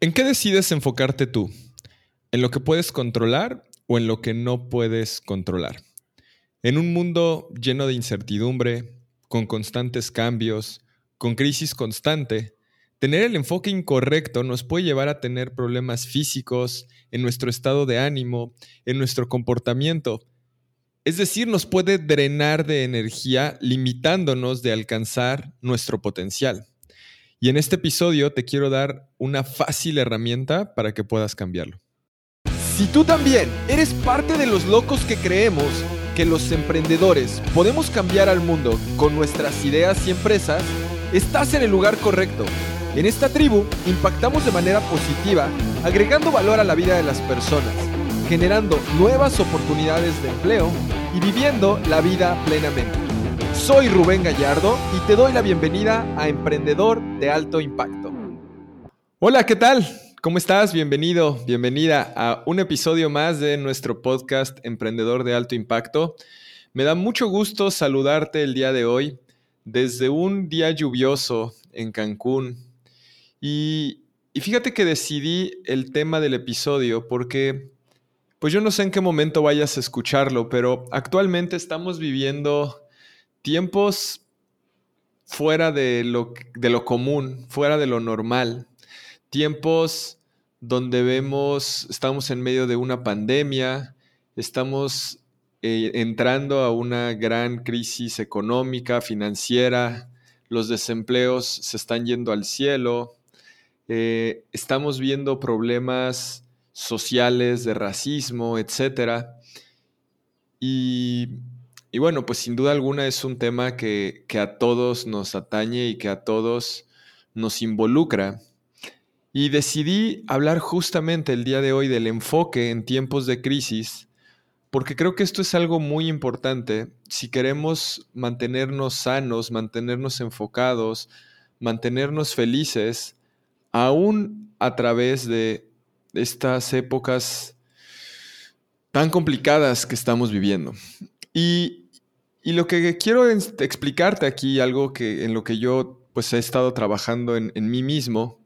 ¿En qué decides enfocarte tú? ¿En lo que puedes controlar o en lo que no puedes controlar? En un mundo lleno de incertidumbre, con constantes cambios, con crisis constante, tener el enfoque incorrecto nos puede llevar a tener problemas físicos, en nuestro estado de ánimo, en nuestro comportamiento. Es decir, nos puede drenar de energía limitándonos de alcanzar nuestro potencial. Y en este episodio te quiero dar una fácil herramienta para que puedas cambiarlo. Si tú también eres parte de los locos que creemos que los emprendedores podemos cambiar al mundo con nuestras ideas y empresas, estás en el lugar correcto. En esta tribu impactamos de manera positiva, agregando valor a la vida de las personas, generando nuevas oportunidades de empleo y viviendo la vida plenamente. Soy Rubén Gallardo y te doy la bienvenida a Emprendedor de Alto Impacto. Hola, ¿qué tal? ¿Cómo estás? Bienvenido, bienvenida a un episodio más de nuestro podcast Emprendedor de Alto Impacto. Me da mucho gusto saludarte el día de hoy desde un día lluvioso en Cancún. Y, y fíjate que decidí el tema del episodio porque, pues yo no sé en qué momento vayas a escucharlo, pero actualmente estamos viviendo tiempos fuera de lo, de lo común, fuera de lo normal, tiempos donde vemos, estamos en medio de una pandemia, estamos eh, entrando a una gran crisis económica, financiera, los desempleos se están yendo al cielo, eh, estamos viendo problemas sociales de racismo, etc. Y y bueno, pues sin duda alguna es un tema que, a todos nos atañe y que a todos nos involucra. Y decidí hablar justamente el día de hoy del enfoque en tiempos de crisis, porque creo que esto es algo muy importante si queremos mantenernos sanos, mantenernos enfocados, mantenernos felices, aún a través de estas épocas tan complicadas que estamos viviendo. Y y lo que quiero explicarte aquí, algo que en lo que yo pues he estado trabajando en, en, mí mismo,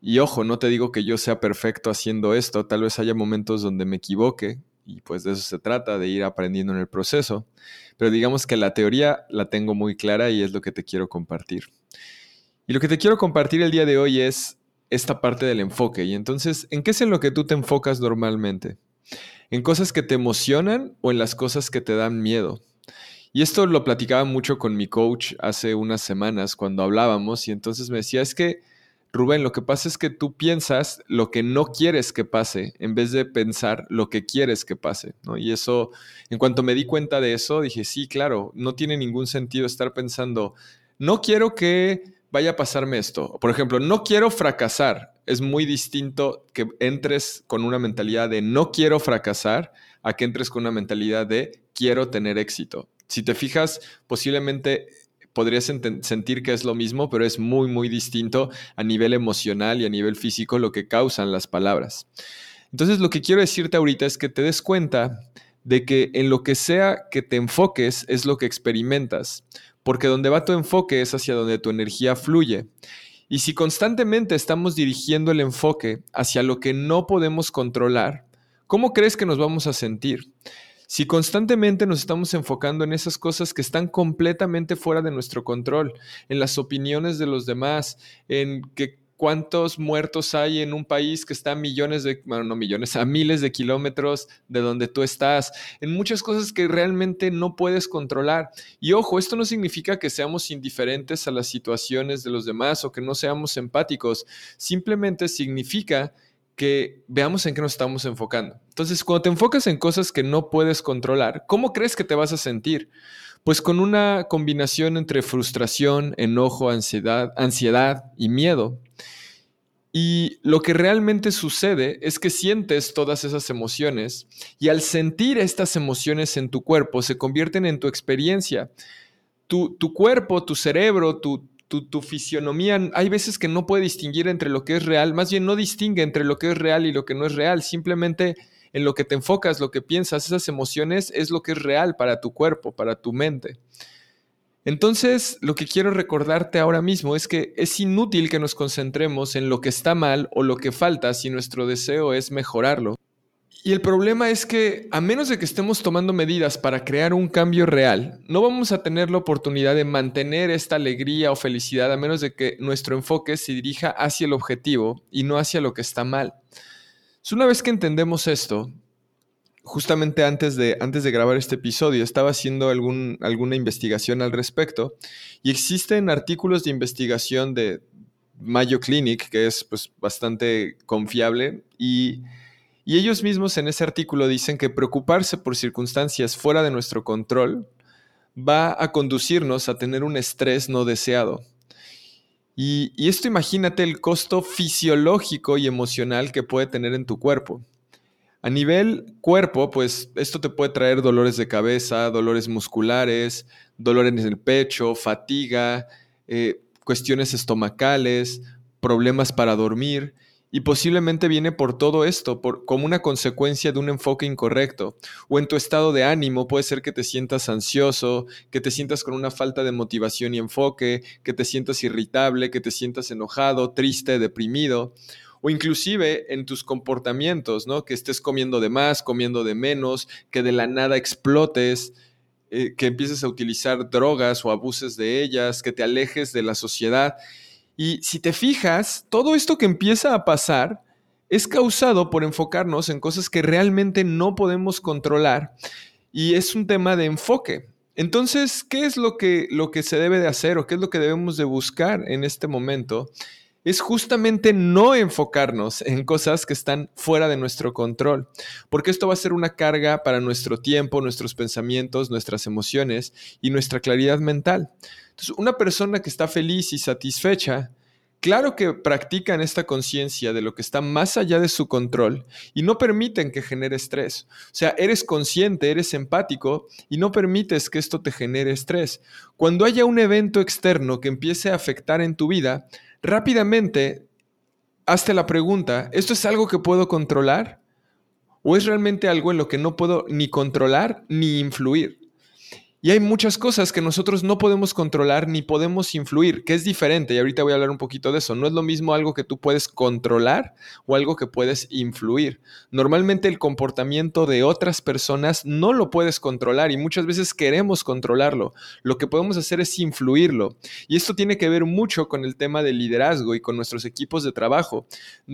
y ojo, no te digo que yo sea perfecto haciendo esto, tal vez haya momentos donde me equivoque, y pues de eso se trata, de ir aprendiendo en el proceso, pero digamos que la teoría la tengo muy clara y es lo que te quiero compartir. Y lo que te quiero compartir el día de hoy es esta parte del enfoque, y entonces, ¿en qué es en lo que tú te enfocas normalmente? ¿En cosas que te emocionan o en las cosas que te dan miedo? Y esto lo platicaba mucho con mi coach hace unas semanas cuando hablábamos y entonces me decía, es que, Rubén, lo que pasa es que tú piensas lo que no quieres que pase en vez de pensar lo que quieres que pase. Y eso, en cuanto me di cuenta de eso, dije, sí, claro, no tiene ningún sentido estar pensando, no quiero que vaya a pasarme esto. Por ejemplo, no quiero fracasar. Es muy distinto que entres con una mentalidad de no quiero fracasar a que entres con una mentalidad de quiero tener éxito. Si te fijas, posiblemente podrías sentir que es lo mismo, pero es muy, muy distinto a nivel emocional y a nivel físico lo que causan las palabras. Entonces, lo que quiero decirte ahorita es que te des cuenta de que en lo que sea que te enfoques es lo que experimentas, porque donde va tu enfoque es hacia donde tu energía fluye. Y si constantemente estamos dirigiendo el enfoque hacia lo que no podemos controlar, ¿cómo crees que nos vamos a sentir? Si constantemente nos estamos enfocando en esas cosas que están completamente fuera de nuestro control, en las opiniones de los demás, en que cuántos muertos hay en un país que está a millones de, bueno, no millones, a miles de kilómetros de donde tú estás, en muchas cosas que realmente no puedes controlar. Y ojo, esto no significa que seamos indiferentes a las situaciones de los demás o que no seamos empáticos, simplemente significa que veamos en qué nos estamos enfocando. Entonces, cuando te enfocas en cosas que no puedes controlar, ¿cómo crees que te vas a sentir? Pues con una combinación entre frustración, enojo, ansiedad, ansiedad y miedo. Y lo que realmente sucede es que sientes todas esas emociones y al sentir estas emociones en tu cuerpo se convierten en tu experiencia. Tu, tu cuerpo, tu cerebro, tu, tu, fisionomía, hay veces que no puede distinguir entre lo que es real, más bien no distingue entre lo que es real y lo que no es real, simplemente en lo que te enfocas, lo que piensas, esas emociones es lo que es real para tu cuerpo, para tu mente. Entonces, lo que quiero recordarte ahora mismo es que es inútil que nos concentremos en lo que está mal o lo que falta si nuestro deseo es mejorarlo. Y el problema es que a menos de que estemos tomando medidas para crear un cambio real, no vamos a tener la oportunidad de mantener esta alegría o felicidad a menos de que nuestro enfoque se dirija hacia el objetivo y no hacia lo que está mal. una vez que entendemos esto, justamente antes de, antes de grabar este episodio estaba haciendo algún, alguna investigación al respecto y existen artículos de investigación de Mayo Clinic, que es pues, bastante confiable y y ellos mismos en ese artículo dicen que preocuparse por circunstancias fuera de nuestro control va a conducirnos a tener un estrés no deseado. Y, esto imagínate el costo fisiológico y emocional que puede tener en tu cuerpo. A nivel cuerpo, pues esto te puede traer dolores de cabeza, dolores musculares, dolores en el pecho, fatiga, eh, cuestiones estomacales, problemas para dormir. Y posiblemente viene por todo esto, por, como una consecuencia de un enfoque incorrecto. O en tu estado de ánimo puede ser que te sientas ansioso, que te sientas con una falta de motivación y enfoque, que te sientas irritable, que te sientas enojado, triste, deprimido. O inclusive en tus comportamientos, ¿no? Que estés comiendo de más, comiendo de menos, que de la nada explotes, eh, que empieces a utilizar drogas o abuses de ellas, que te alejes de la sociedad. Y si te fijas, todo esto que empieza a pasar es causado por enfocarnos en cosas que realmente no podemos controlar y es un tema de enfoque. Entonces, ¿qué es lo que, lo que se debe de hacer o qué es lo que debemos de buscar en este momento? Es justamente no enfocarnos en cosas que están fuera de nuestro control, porque esto va a ser una carga para nuestro tiempo, nuestros pensamientos, nuestras emociones y nuestra claridad mental. Entonces, una persona que está feliz y satisfecha, claro que practican esta conciencia de lo que está más allá de su control y no permiten que genere estrés. O sea, eres consciente, eres empático y no permites que esto te genere estrés. Cuando haya un evento externo que empiece a afectar en tu vida, rápidamente hazte la pregunta, ¿esto es algo que puedo controlar? ¿O es realmente algo en lo que no puedo ni controlar ni influir? Y hay muchas cosas que nosotros no podemos controlar ni podemos influir, que es diferente, y ahorita voy a hablar un poquito de eso. No es lo mismo algo que tú puedes controlar o algo que puedes influir. Normalmente el comportamiento de otras personas no lo puedes controlar y muchas veces queremos controlarlo. Lo que podemos hacer es influirlo. Y esto tiene que ver mucho con el tema del liderazgo y con nuestros equipos de trabajo.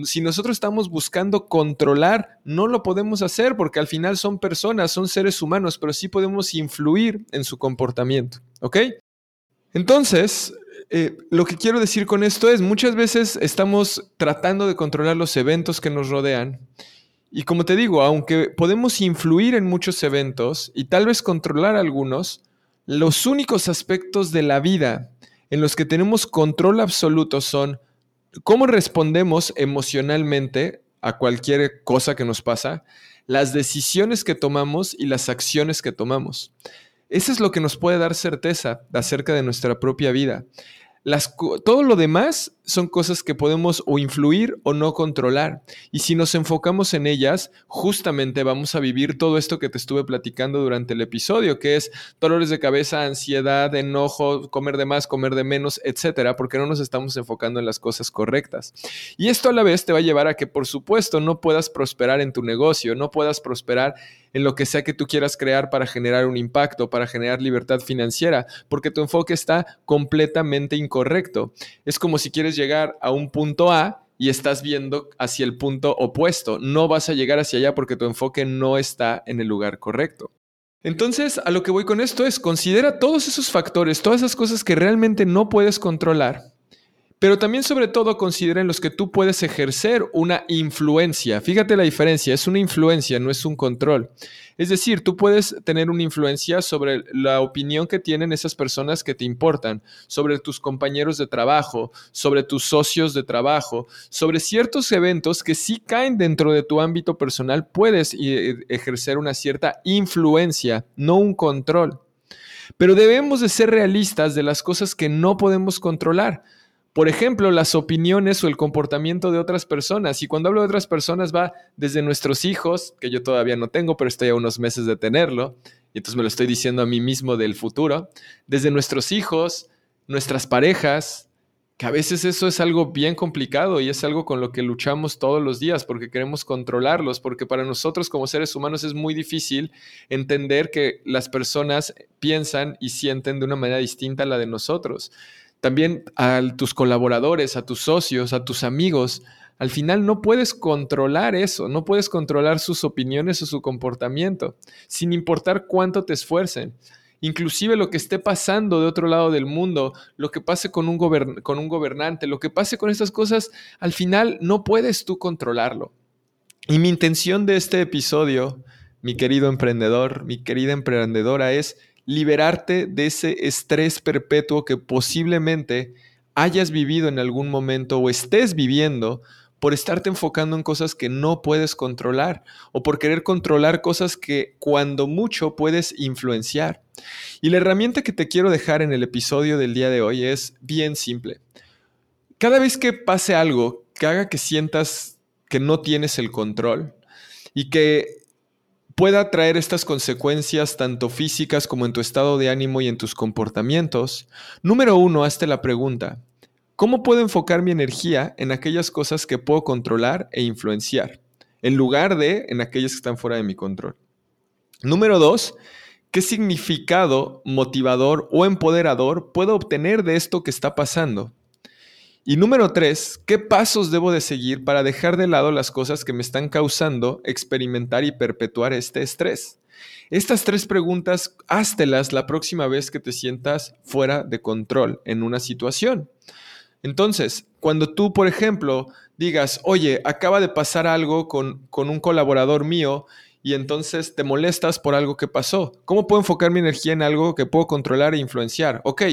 Si nosotros estamos buscando controlar, no lo podemos hacer porque al final son personas, son seres humanos, pero sí podemos influir en su comportamiento. ¿Ok? Entonces, eh, lo que quiero decir con esto es, muchas veces estamos tratando de controlar los eventos que nos rodean. Y como te digo, aunque podemos influir en muchos eventos y tal vez controlar algunos, los únicos aspectos de la vida en los que tenemos control absoluto son cómo respondemos emocionalmente a cualquier cosa que nos pasa, las decisiones que tomamos y las acciones que tomamos. Eso es lo que nos puede dar certeza acerca de nuestra propia vida. Las, todo lo demás son cosas que podemos o influir o no controlar. Y si nos enfocamos en ellas, justamente vamos a vivir todo esto que te estuve platicando durante el episodio, que es dolores de cabeza, ansiedad, enojo, comer de más, comer de menos, etcétera, porque no nos estamos enfocando en las cosas correctas. Y esto a la vez te va a llevar a que, por supuesto, no puedas prosperar en tu negocio, no puedas prosperar en lo que sea que tú quieras crear para generar un impacto, para generar libertad financiera, porque tu enfoque está completamente incorrecto. Es como si quieres llegar a un punto A y estás viendo hacia el punto opuesto. No vas a llegar hacia allá porque tu enfoque no está en el lugar correcto. Entonces, a lo que voy con esto es, considera todos esos factores, todas esas cosas que realmente no puedes controlar pero también sobre todo considera en los que tú puedes ejercer una influencia. Fíjate la diferencia, es una influencia, no es un control. Es decir, tú puedes tener una influencia sobre la opinión que tienen esas personas que te importan, sobre tus compañeros de trabajo, sobre tus socios de trabajo, sobre ciertos eventos que sí caen dentro de tu ámbito personal, puedes eh, ejercer una cierta influencia, no un control. Pero debemos de ser realistas de las cosas que no podemos controlar por ejemplo, las opiniones o el comportamiento de otras personas. Y cuando hablo de otras personas va desde nuestros hijos, que yo todavía no tengo, pero estoy a unos meses de tenerlo, y entonces me lo estoy diciendo a mí mismo del futuro, desde nuestros hijos, nuestras parejas, que a veces eso es algo bien complicado y es algo con lo que luchamos todos los días porque queremos controlarlos, porque para nosotros como seres humanos es muy difícil entender que las personas piensan y sienten de una manera distinta a la de nosotros también a tus colaboradores, a tus socios, a tus amigos. Al final no puedes controlar eso, no puedes controlar sus opiniones o su comportamiento, sin importar cuánto te esfuercen. Inclusive lo que esté pasando de otro lado del mundo, lo que pase con un, gobernante, lo que pase con estas cosas, al final no puedes tú controlarlo. Y mi intención de este episodio, mi querido emprendedor, mi querida emprendedora, es liberarte de ese estrés perpetuo que posiblemente hayas vivido en algún momento o estés viviendo por estarte enfocando en cosas que no puedes controlar o por querer controlar cosas que cuando mucho puedes influenciar. Y la herramienta que te quiero dejar en el episodio del día de hoy es bien simple. Cada vez que pase algo que haga que sientas que no tienes el control y que pueda traer estas consecuencias tanto físicas como en tu estado de ánimo y en tus comportamientos, número uno, hazte la pregunta, ¿cómo puedo enfocar mi energía en aquellas cosas que puedo controlar e influenciar, en lugar de en aquellas que están fuera de mi control? Número dos, ¿qué significado motivador o empoderador puedo obtener de esto que está pasando? Y número tres, ¿qué pasos debo de seguir para dejar de lado las cosas que me están causando experimentar y perpetuar este estrés? Estas tres preguntas, háztelas la próxima vez que te sientas fuera de control en una situación. Entonces, cuando tú, por ejemplo, digas, oye, acaba de pasar algo con, con un colaborador mío y entonces te molestas por algo que pasó. ¿Cómo puedo enfocar mi energía en algo que puedo controlar e influenciar? Ok,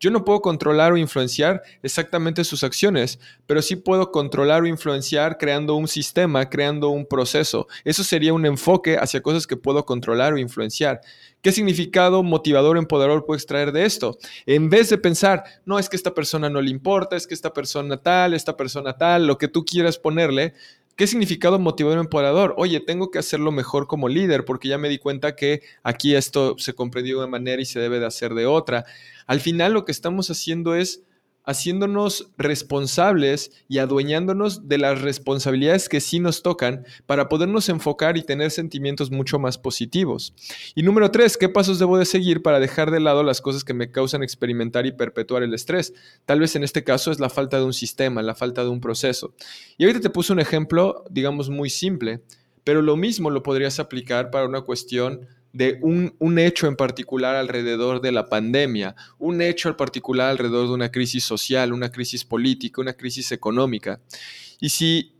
yo no puedo controlar o influenciar exactamente sus acciones, pero sí puedo controlar o influenciar creando un sistema, creando un proceso. Eso sería un enfoque hacia cosas que puedo controlar o influenciar. ¿Qué significado motivador, empoderador puedo extraer de esto? En vez de pensar, no, es que esta persona no le importa, es que esta persona tal, esta persona tal, lo que tú quieras ponerle, ¿Qué significado motivador empoderador? Oye, tengo que hacerlo mejor como líder porque ya me di cuenta que aquí esto se comprendió de una manera y se debe de hacer de otra. Al final lo que estamos haciendo es haciéndonos responsables y adueñándonos de las responsabilidades que sí nos tocan para podernos enfocar y tener sentimientos mucho más positivos. Y número tres, ¿qué pasos debo de seguir para dejar de lado las cosas que me causan experimentar y perpetuar el estrés? Tal vez en este caso es la falta de un sistema, la falta de un proceso. Y ahorita te puse un ejemplo, digamos, muy simple, pero lo mismo lo podrías aplicar para una cuestión de un, hecho en particular alrededor de la pandemia, un hecho en particular alrededor de una crisis social, una crisis política, una crisis económica. Y si,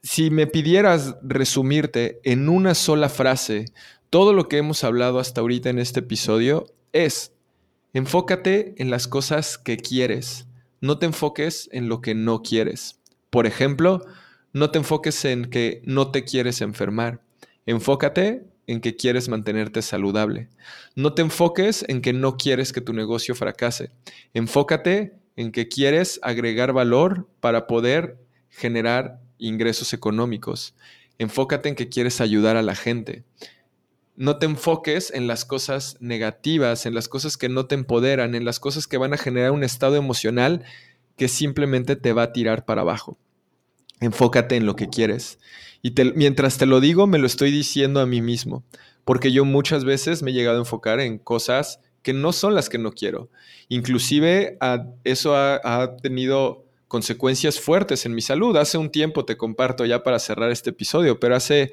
si me pidieras resumirte en una sola frase todo lo que hemos hablado hasta ahorita en este episodio, es, enfócate en las cosas que quieres, no te enfoques en lo que no quieres. Por ejemplo, no te enfoques en que no te quieres enfermar. Enfócate en que quieres mantenerte saludable. No te enfoques en que no quieres que tu negocio fracase. Enfócate en que quieres agregar valor para poder generar ingresos económicos. Enfócate en que quieres ayudar a la gente. No te enfoques en las cosas negativas, en las cosas que no te empoderan, en las cosas que van a generar un estado emocional que simplemente te va a tirar para abajo. Enfócate en lo que quieres. Y mientras te lo digo, me lo estoy diciendo a mí mismo, porque yo muchas veces me he llegado a enfocar en cosas que no son las que no quiero. Inclusive eso ha tenido consecuencias fuertes en mi salud. Hace un tiempo te comparto ya para cerrar este episodio, pero hace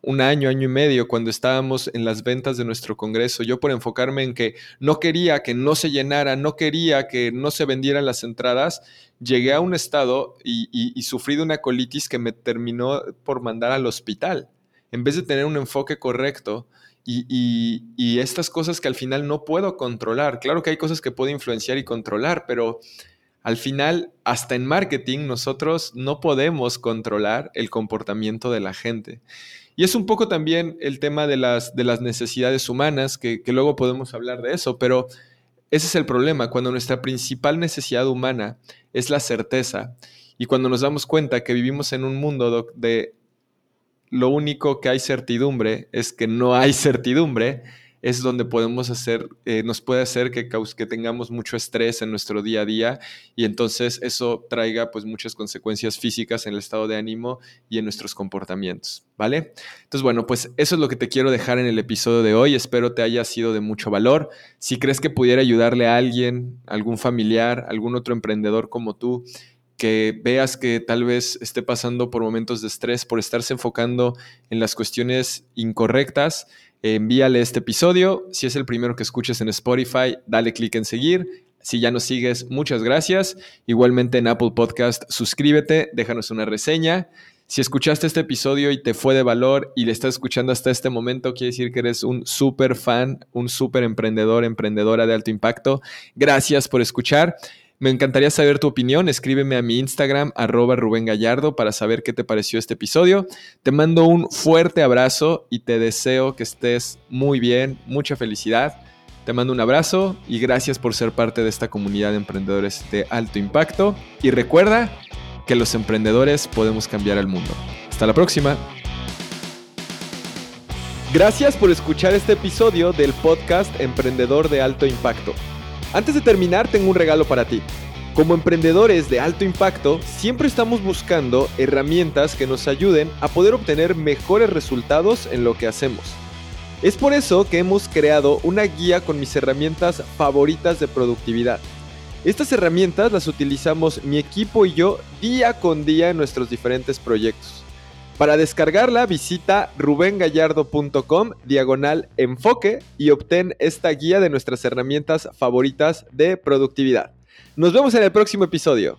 un año, año y medio, cuando estábamos en las ventas de nuestro congreso, yo por enfocarme en que no quería que no se llenara, no quería que no se vendieran las entradas, llegué a un estado y, sufrí de una colitis que me terminó por mandar al hospital. En vez de tener un enfoque correcto, y, y, estas cosas que al final no puedo controlar. Claro que hay cosas que puedo influenciar y controlar, pero al final, hasta en marketing, nosotros no podemos controlar el comportamiento de la gente. Y es un poco también el tema de las, de las necesidades humanas, que, luego podemos hablar de eso, pero ese es el problema, cuando nuestra principal necesidad humana es la certeza y cuando nos damos cuenta que vivimos en un mundo donde lo único que hay certidumbre es que no hay certidumbre, es donde podemos hacer, eh, nos puede hacer que, que tengamos mucho estrés en nuestro día a día y entonces eso traiga pues muchas consecuencias físicas en el estado de ánimo y en nuestros comportamientos, ¿vale? Entonces, bueno, pues eso es lo que te quiero dejar en el episodio de hoy. Espero te haya sido de mucho valor. Si crees que pudiera ayudarle a alguien, algún familiar, algún otro emprendedor como tú, que veas que tal vez esté pasando por momentos de estrés por estarse enfocando en las cuestiones incorrectas, envíale este episodio. Si es el primero que escuches en Spotify, dale clic en seguir. Si ya nos sigues, muchas gracias. Igualmente en Apple Podcast, suscríbete, déjanos una reseña. Si escuchaste este episodio y te fue de valor y le estás escuchando hasta este momento, quiere decir que eres un súper fan, un súper emprendedor, emprendedora de alto impacto. Gracias por escuchar. Me encantaría saber tu opinión. Escríbeme a mi Instagram, arroba Rubén Gallardo, para saber qué te pareció este episodio. Te mando un fuerte abrazo y te deseo que estés muy bien, mucha felicidad. Te mando un abrazo y gracias por ser parte de esta comunidad de emprendedores de alto impacto. Y recuerda que los emprendedores podemos cambiar el mundo. Hasta la próxima. Gracias por escuchar este episodio del podcast Emprendedor de Alto Impacto. Antes de terminar, tengo un regalo para ti. Como emprendedores de alto impacto, siempre estamos buscando herramientas que nos ayuden a poder obtener mejores resultados en lo que hacemos. Es por eso que hemos creado una guía con mis herramientas favoritas de productividad. Estas herramientas las utilizamos mi equipo y yo día con día en nuestros diferentes proyectos. Para descargarla visita rubengallardo.com diagonal enfoque y obtén esta guía de nuestras herramientas favoritas de productividad. Nos vemos en el próximo episodio.